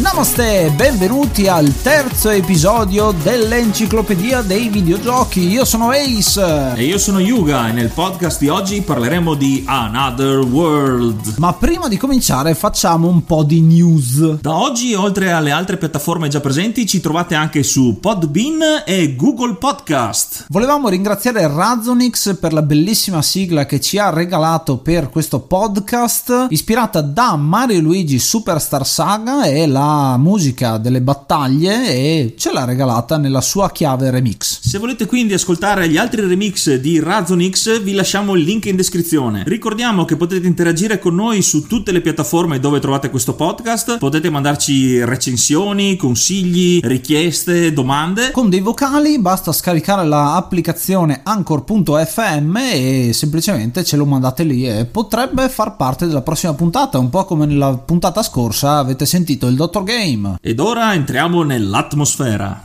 Namaste, benvenuti al terzo episodio dell'Enciclopedia dei Videogiochi. Io sono Ace. E io sono Yuga e nel podcast di oggi parleremo di Another World. Ma prima di cominciare facciamo un po' di news. Da oggi, oltre alle altre piattaforme già presenti, ci trovate anche su Podbean e Google Podcast. Volevamo ringraziare Razonix per la bellissima sigla che ci ha regalato per questo podcast, ispirata da Mario Luigi Superstar Saga e la musica delle battaglie e ce l'ha regalata nella sua chiave remix. Se volete quindi ascoltare gli altri remix di Razonix, vi lasciamo il link in descrizione. Ricordiamo che potete interagire con noi su tutte le piattaforme dove trovate questo podcast, potete mandarci recensioni, consigli, richieste, domande. Con dei vocali basta scaricare l'applicazione anchor.fm e semplicemente ce lo mandate lì e potrebbe far parte della prossima puntata, un po' come nella puntata scorsa avete sentito il dottor Game. Ed ora entriamo nell'atmosfera.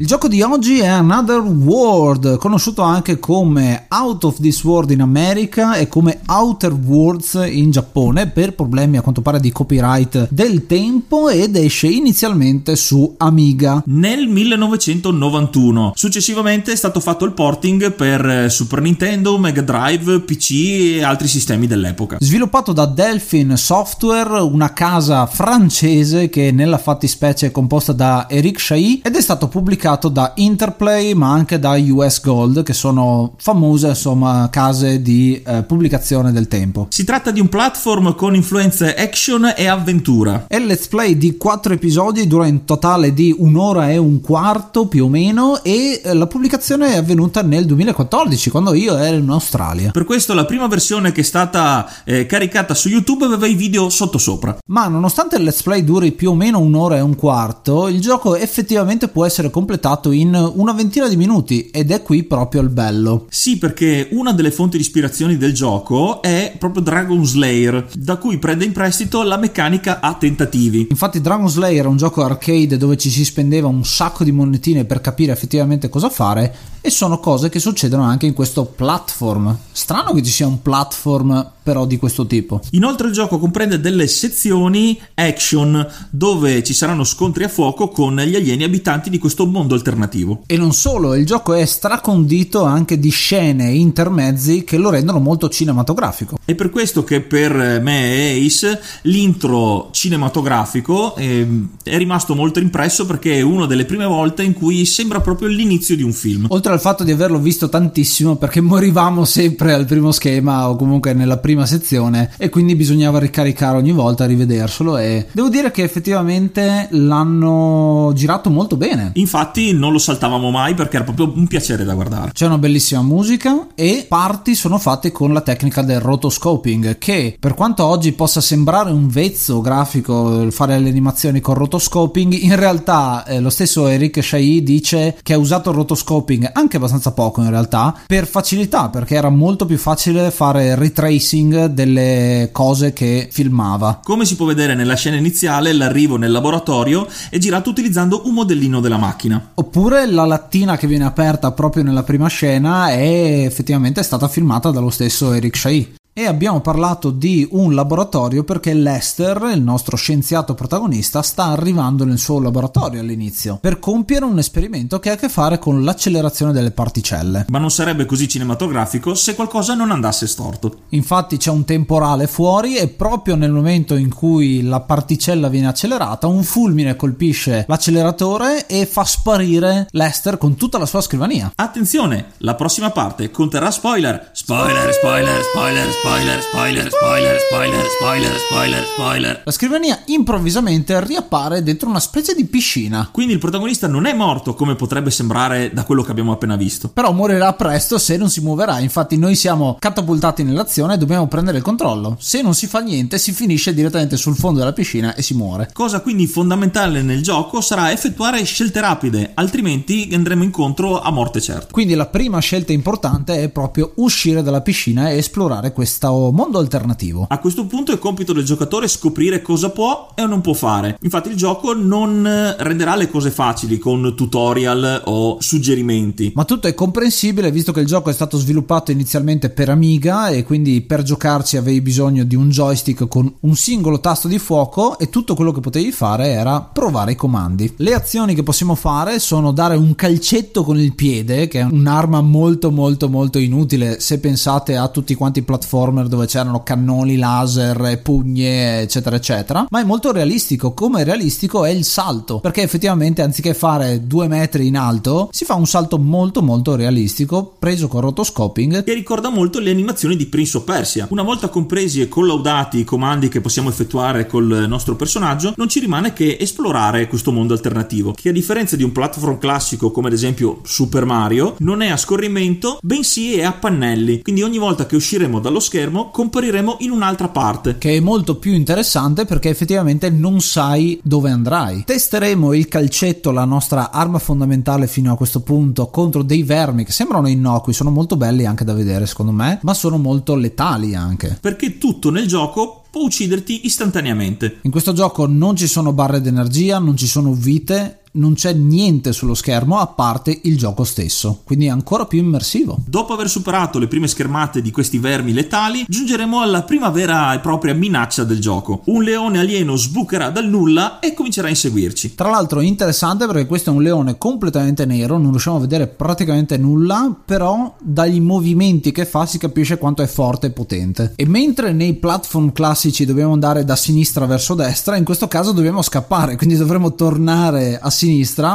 Il gioco di oggi è Another World, conosciuto anche come Out of This World in America e come Outer Worlds in Giappone per problemi a quanto pare di copyright del tempo ed esce inizialmente su Amiga. Nel 1991. Successivamente è stato fatto il porting per Super Nintendo, Mega Drive, PC e altri sistemi dell'epoca. Sviluppato da Delphin Software, una casa francese che nella fattispecie è composta da Eric Chahi ed è stato pubblicato pubblicato da Interplay ma anche da US Gold che sono famose insomma case di eh, pubblicazione del tempo. Si tratta di un platform con influenze action e avventura. È il let's play di 4 episodi, dura in totale di un'ora e un quarto più o meno e eh, la pubblicazione è avvenuta nel 2014 quando io ero in Australia. Per questo la prima versione che è stata eh, caricata su YouTube aveva i video sotto sopra. Ma nonostante il let's play duri più o meno un'ora e un quarto, il gioco effettivamente può essere completato completato in una ventina di minuti ed è qui proprio il bello. Sì, perché una delle fonti di ispirazione del gioco è proprio Dragon Slayer, da cui prende in prestito la meccanica a tentativi. Infatti Dragon Slayer è un gioco arcade dove ci si spendeva un sacco di monetine per capire effettivamente cosa fare e sono cose che succedono anche in questo platform. Strano che ci sia un platform però di questo tipo. Inoltre il gioco comprende delle sezioni action dove ci saranno scontri a fuoco con gli alieni abitanti di questo mondo alternativo. E non solo, il gioco è stracondito anche di scene e intermezzi che lo rendono molto cinematografico. È per questo che per me e Ace l'intro cinematografico è, ehm, è rimasto molto impresso perché è una delle prime volte in cui sembra proprio l'inizio di un film. Oltre al fatto di averlo visto tantissimo perché morivamo sempre al primo schema o comunque nella prima sezione e quindi bisognava ricaricare ogni volta, rivederselo e devo dire che effettivamente l'hanno girato molto bene. Infatti non lo saltavamo mai perché era proprio un piacere da guardare. C'è una bellissima musica e parti sono fatte con la tecnica del rotoscoping che per quanto oggi possa sembrare un vezzo grafico fare le animazioni con rotoscoping, in realtà eh, lo stesso Eric Shai dice che ha usato il rotoscoping anche abbastanza poco in realtà per facilità perché era molto più facile fare retracing tracing delle cose che filmava. Come si può vedere nella scena iniziale, l'arrivo nel laboratorio è girato utilizzando un modellino della macchina. Oppure la lattina che viene aperta proprio nella prima scena è effettivamente stata filmata dallo stesso Eric Shai e abbiamo parlato di un laboratorio perché Lester, il nostro scienziato protagonista, sta arrivando nel suo laboratorio all'inizio per compiere un esperimento che ha a che fare con l'accelerazione delle particelle. Ma non sarebbe così cinematografico se qualcosa non andasse storto. Infatti c'è un temporale fuori e proprio nel momento in cui la particella viene accelerata, un fulmine colpisce l'acceleratore e fa sparire Lester con tutta la sua scrivania. Attenzione, la prossima parte conterrà spoiler. Spoiler, spoiler, spoiler, spoiler spoiler, spoiler, spoiler, spoiler, spoiler, spoiler, spoiler. La scrivania improvvisamente riappare dentro una specie di piscina. Quindi il protagonista non è morto come potrebbe sembrare da quello che abbiamo appena visto. Però morirà presto se non si muoverà. Infatti noi siamo catapultati nell'azione e dobbiamo prendere il controllo. Se non si fa niente si finisce direttamente sul fondo della piscina e si muore. Cosa quindi fondamentale nel gioco sarà effettuare scelte rapide, altrimenti andremo incontro a morte certa. Quindi la prima scelta importante è proprio uscire dalla piscina e esplorare questa questo mondo alternativo. A questo punto è compito del giocatore scoprire cosa può e non può fare. Infatti il gioco non renderà le cose facili con tutorial o suggerimenti. Ma tutto è comprensibile visto che il gioco è stato sviluppato inizialmente per Amiga e quindi per giocarci avevi bisogno di un joystick con un singolo tasto di fuoco e tutto quello che potevi fare era provare i comandi. Le azioni che possiamo fare sono dare un calcetto con il piede, che è un'arma molto molto molto inutile se pensate a tutti quanti i platform platformer dove c'erano cannoni laser pugne eccetera eccetera. Ma è molto realistico. Come realistico è il salto. Perché effettivamente anziché fare due metri in alto si fa un salto molto molto realistico preso con rotoscoping. Che ricorda molto le animazioni di Prince of Persia. Una volta compresi e collaudati i comandi che possiamo effettuare col nostro personaggio non ci rimane che esplorare questo mondo alternativo che a differenza di un platform classico come ad esempio Super Mario non è a scorrimento bensì è a pannelli. Quindi ogni volta che usciremo dallo schermo compariremo in un'altra parte. Che è molto più interessante perché effettivamente non sai dove andrai. Testeremo il calcetto, la nostra arma fondamentale fino a questo punto, contro dei vermi che sembrano innocui, sono molto belli anche da vedere secondo me, ma sono molto letali anche. Perché tutto nel gioco può ucciderti istantaneamente. In questo gioco non ci sono barre d'energia, non ci sono vite, non c'è niente sullo schermo a parte il gioco stesso, quindi è ancora più immersivo. Dopo aver superato le prime schermate di questi vermi letali, giungeremo alla prima vera e propria minaccia del gioco. Un leone alieno sbucherà dal nulla e comincerà a inseguirci. Tra l'altro è interessante perché questo è un leone completamente nero, non riusciamo a vedere praticamente nulla, però dagli movimenti che fa si capisce quanto è forte e potente. E mentre nei platform classici dobbiamo andare da sinistra verso destra, in questo caso dobbiamo scappare, quindi dovremo tornare a sinistra,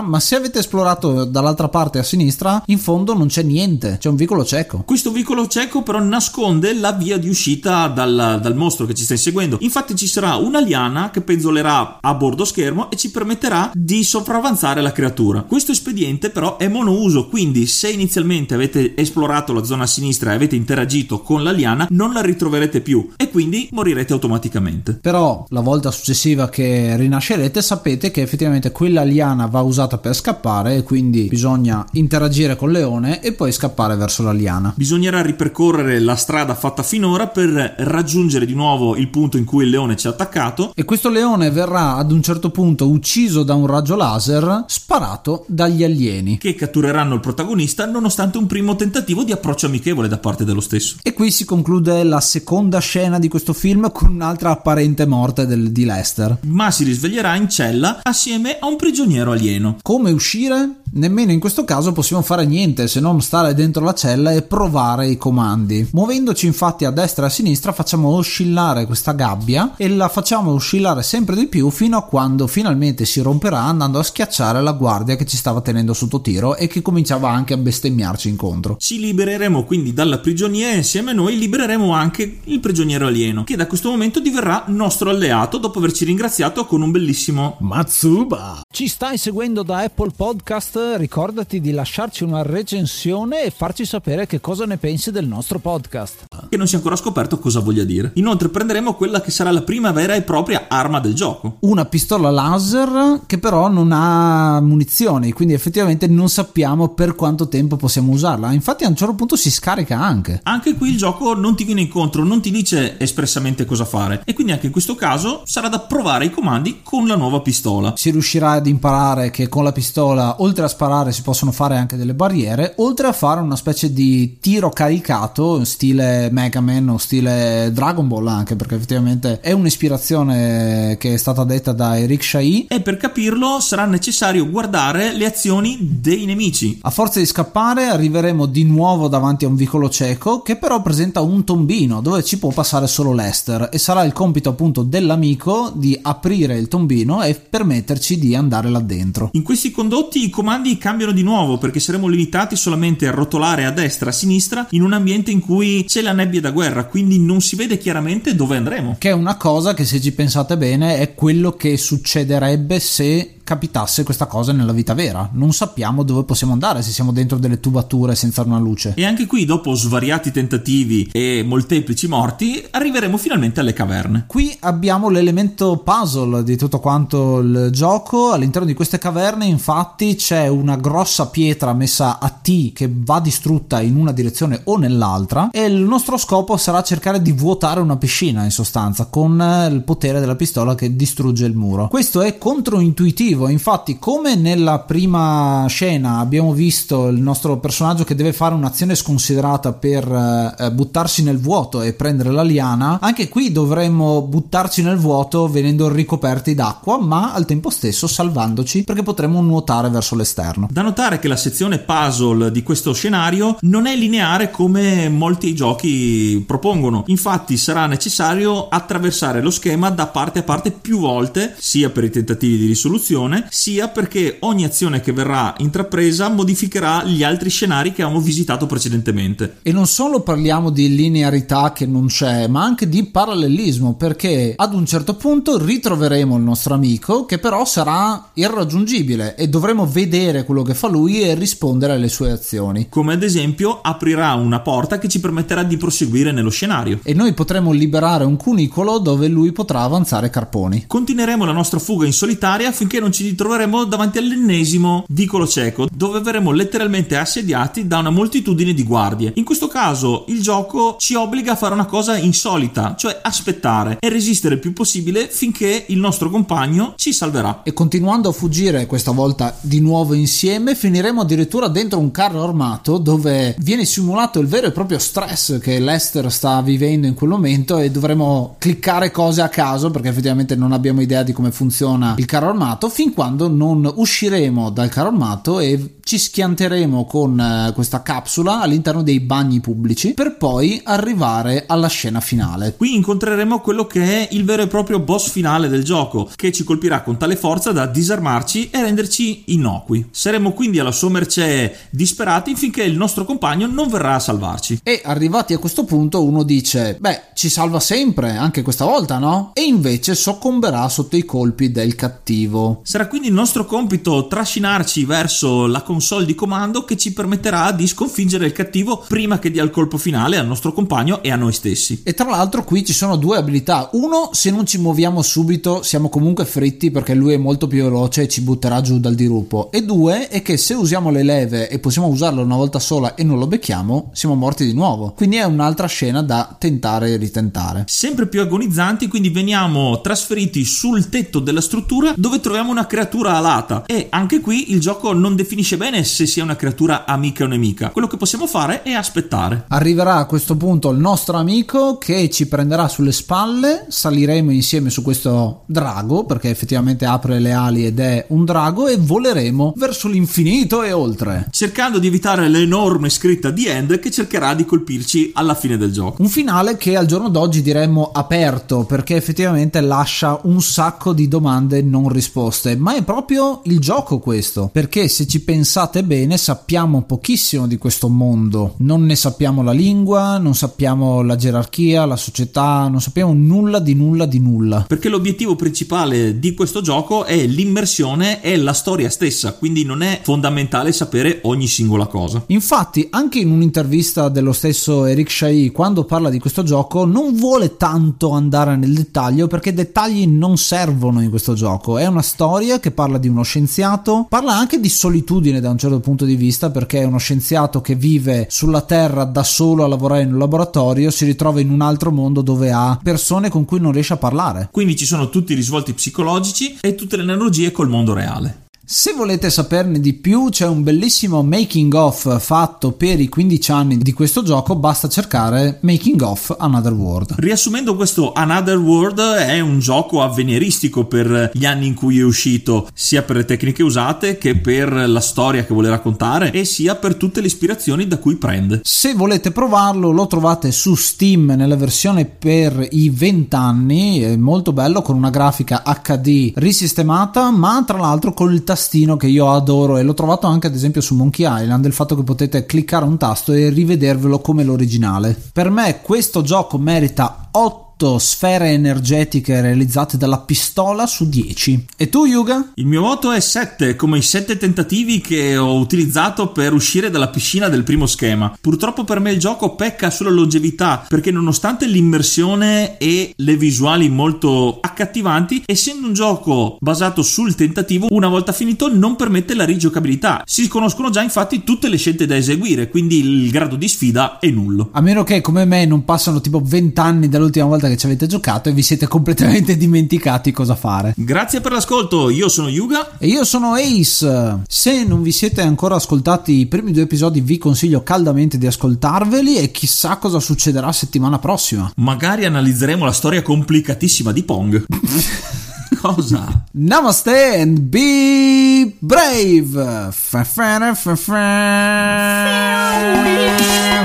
ma se avete esplorato dall'altra parte a sinistra, in fondo non c'è niente, c'è un vicolo cieco. Questo vicolo cieco però nasconde la via di uscita dal, dal mostro che ci sta inseguendo. Infatti ci sarà una liana che penzolerà a bordo schermo e ci permetterà di sopravanzare la creatura. Questo espediente però è monouso, quindi se inizialmente avete esplorato la zona a sinistra e avete interagito con la liana, non la ritroverete più e quindi morirete automaticamente. Però la volta successiva che rinascerete sapete che effettivamente quella liana va usata per scappare e quindi bisogna interagire con il leone e poi scappare verso la liana. Bisognerà ripercorrere la strada fatta finora per raggiungere di nuovo il punto in cui il leone ci ha attaccato e questo leone verrà ad un certo punto ucciso da un raggio laser sparato dagli alieni che cattureranno il protagonista nonostante un primo tentativo di approccio amichevole da parte dello stesso. E qui si conclude la seconda scena di questo film con un'altra apparente morte del, di Lester. Ma si risveglierà in cella assieme a un prigioniero alieno. Come uscire? Nemmeno in questo caso possiamo fare niente se non stare dentro la cella e provare i comandi. Muovendoci infatti a destra e a sinistra facciamo oscillare questa gabbia e la facciamo oscillare sempre di più fino a quando finalmente si romperà andando a schiacciare la guardia che ci stava tenendo sotto tiro e che cominciava anche a bestemmiarci incontro. Ci libereremo quindi dalla prigionia e insieme a noi libereremo anche il prigioniero alieno che da questo momento diverrà nostro alleato dopo averci ringraziato con un bellissimo Matsuba. Ci stai seguendo da Apple Podcast? Ricordati di lasciarci una recensione e farci sapere che cosa ne pensi del nostro podcast. Che non si è ancora scoperto cosa voglia dire. Inoltre prenderemo quella che sarà la prima vera e propria arma del gioco. Una pistola laser che però non ha munizioni, quindi effettivamente non sappiamo per quanto tempo possiamo usarla. Infatti a un certo punto si scarica anche. Anche qui il gioco non ti viene incontro, non ti dice espressamente cosa fare e quindi anche in questo caso sarà da provare i comandi con la nuova pistola. Si riuscirà ad imparare che con la pistola oltre a sparare si possono fare anche delle barriere, oltre a fare una specie di tiro caricato, stile Mega Man o stile Dragon Ball anche, perché effettivamente è un'ispirazione che è stata detta da Eric Shai. E per capirlo sarà necessario guardare le azioni dei nemici. A forza di scappare arriveremo di nuovo davanti a un vicolo cieco che però presenta un tombino dove ci può passare solo Lester e sarà il compito appunto dell'amico di aprire il tombino e permetterci di andare là dentro. In questi condotti i comandi comandi cambiano di nuovo perché saremo limitati solamente a rotolare a destra e a sinistra in un ambiente in cui c'è la nebbia da guerra, quindi non si vede chiaramente dove andremo. Che è una cosa che se ci pensate bene è quello che succederebbe se capitasse questa cosa nella vita vera. Non sappiamo dove possiamo andare se siamo dentro delle tubature senza una luce. E anche qui, dopo svariati tentativi e molteplici morti, arriveremo finalmente alle caverne. Qui abbiamo l'elemento puzzle di tutto quanto il gioco. All'interno di queste caverne, infatti, c'è una grossa pietra messa a T che va distrutta in una direzione o nell'altra. E il nostro scopo sarà cercare di vuotare una piscina in sostanza con il potere della pistola che distrugge il muro. Questo è controintuitivo motivo. Infatti, come nella prima scena abbiamo visto il nostro personaggio che deve fare un'azione sconsiderata per eh, buttarsi nel vuoto e prendere la liana, anche qui dovremmo buttarci nel vuoto venendo ricoperti d'acqua, ma al tempo stesso salvandoci perché potremo nuotare verso l'esterno. Da notare che la sezione puzzle di questo scenario non è lineare come molti giochi propongono. Infatti, sarà necessario attraversare lo schema da parte a parte più volte, sia per i tentativi di risoluzione azione, sia perché ogni azione che verrà intrapresa modificherà gli altri scenari che abbiamo visitato precedentemente. E non solo parliamo di linearità che non c'è, ma anche di parallelismo, perché ad un certo punto ritroveremo il nostro amico che però sarà irraggiungibile e dovremo vedere quello che fa lui e rispondere alle sue azioni. Come ad esempio aprirà una porta che ci permetterà di proseguire nello scenario. E noi potremo liberare un cunicolo dove lui potrà avanzare carponi. Continueremo la nostra fuga in solitaria finché non ci ritroveremo davanti all'ennesimo vicolo cieco, dove verremo letteralmente assediati da una moltitudine di guardie. In questo caso il gioco ci obbliga a fare una cosa insolita, cioè aspettare e resistere il più possibile finché il nostro compagno ci salverà. E continuando a fuggire, questa volta di nuovo insieme, finiremo addirittura dentro un carro armato dove viene simulato il vero e proprio stress che Lester sta vivendo in quel momento e dovremo cliccare cose a caso perché effettivamente non abbiamo idea di come funziona il carro armato fin quando non usciremo dal carro armato e ci schianteremo con eh, questa capsula all'interno dei bagni pubblici per poi arrivare alla scena finale. Qui incontreremo quello che è il vero e proprio boss finale del gioco, che ci colpirà con tale forza da disarmarci e renderci innocui. Saremo quindi alla sua mercé disperati finché il nostro compagno non verrà a salvarci. E arrivati a questo punto uno dice, beh, ci salva sempre, anche questa volta, no? E invece soccomberà sotto i colpi del cattivo. Sarà quindi il nostro compito trascinarci verso la console di comando che ci permetterà di sconfiggere il cattivo prima che dia il colpo finale al nostro compagno e a noi stessi. E tra l'altro qui ci sono due abilità. Uno, se non ci muoviamo subito siamo comunque fritti perché lui è molto più veloce e ci butterà giù dal dirupo. E due, è che se usiamo le leve e possiamo usarlo una volta sola e non lo becchiamo, siamo morti di nuovo. Quindi è un'altra scena da tentare e ritentare. Sempre più agonizzanti, quindi veniamo trasferiti sul tetto della struttura dove troviamo una creatura alata. E anche qui il gioco non definisce bene se sia una creatura amica o nemica. Quello che possiamo fare è aspettare. Arriverà a questo punto il nostro amico che ci prenderà sulle spalle, saliremo insieme su questo drago, perché effettivamente apre le ali ed è un drago, e voleremo verso l'infinito e oltre. Cercando di evitare l'enorme scritta di End che cercherà di colpirci alla fine del gioco. Un finale che al giorno d'oggi diremmo aperto, perché effettivamente lascia un sacco di domande non risposte, ma è proprio il gioco questo, perché se ci pensate bene, sappiamo pochissimo di questo mondo. Non ne sappiamo la lingua, non sappiamo la gerarchia, la società, non sappiamo nulla di nulla di nulla. Perché l'obiettivo principale di questo gioco è l'immersione e la storia stessa, quindi non è fondamentale sapere ogni singola cosa. Infatti, anche in un'intervista dello stesso Eric Shai, quando parla di questo gioco, non vuole tanto andare nel dettaglio perché dettagli non servono in questo gioco. È una storia che parla di uno scienziato, parla anche di solitudine da un certo punto di vista perché è uno scienziato che vive sulla Terra da solo a lavorare in un laboratorio, si ritrova in un altro mondo dove ha persone con cui non riesce a parlare. Quindi ci sono tutti i risvolti psicologici e tutte le analogie col mondo reale. Se volete saperne di più, c'è un bellissimo making of fatto per i 15 anni di questo gioco, basta cercare Making of Another World. Riassumendo, questo Another World è un gioco avveniristico per gli anni in cui è uscito, sia per le tecniche usate che per la storia che vuole raccontare e sia per tutte le ispirazioni da cui prende. Se volete provarlo, lo trovate su Steam nella versione per i 20 anni, è molto bello con una grafica HD risistemata, ma tra l'altro col tasto tastino che io adoro e l'ho trovato anche ad esempio su Monkey Island, il fatto che potete cliccare un tasto e rivedervelo come l'originale. Per me questo gioco merita 8 8 sfere energetiche realizzate dalla pistola su 10. E tu, Yuga? Il mio voto è 7, come i 7 tentativi che ho utilizzato per uscire dalla piscina del primo schema. Purtroppo per me il gioco pecca sulla longevità, perché nonostante l'immersione e le visuali molto accattivanti, essendo un gioco basato sul tentativo, una volta finito non permette la rigiocabilità. Si conoscono già infatti tutte le scelte da eseguire, quindi il grado di sfida è nullo. A meno che come me non passano tipo 20 anni dall'ultima volta volta che ci avete giocato e vi siete completamente dimenticati cosa fare. Grazie per l'ascolto, io sono Yuga e io sono Ace. Se non vi siete ancora ascoltati i primi due episodi vi consiglio caldamente di ascoltarveli e chissà cosa succederà settimana prossima. Magari analizzeremo la storia complicatissima di Pong. cosa? Namaste and be brave. Fa fa fa fa.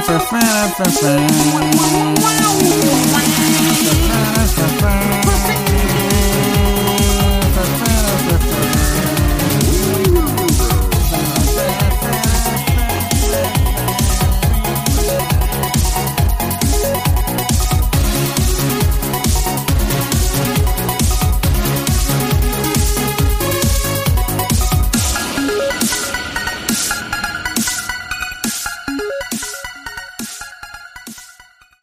Fa fa fa fa. Safari.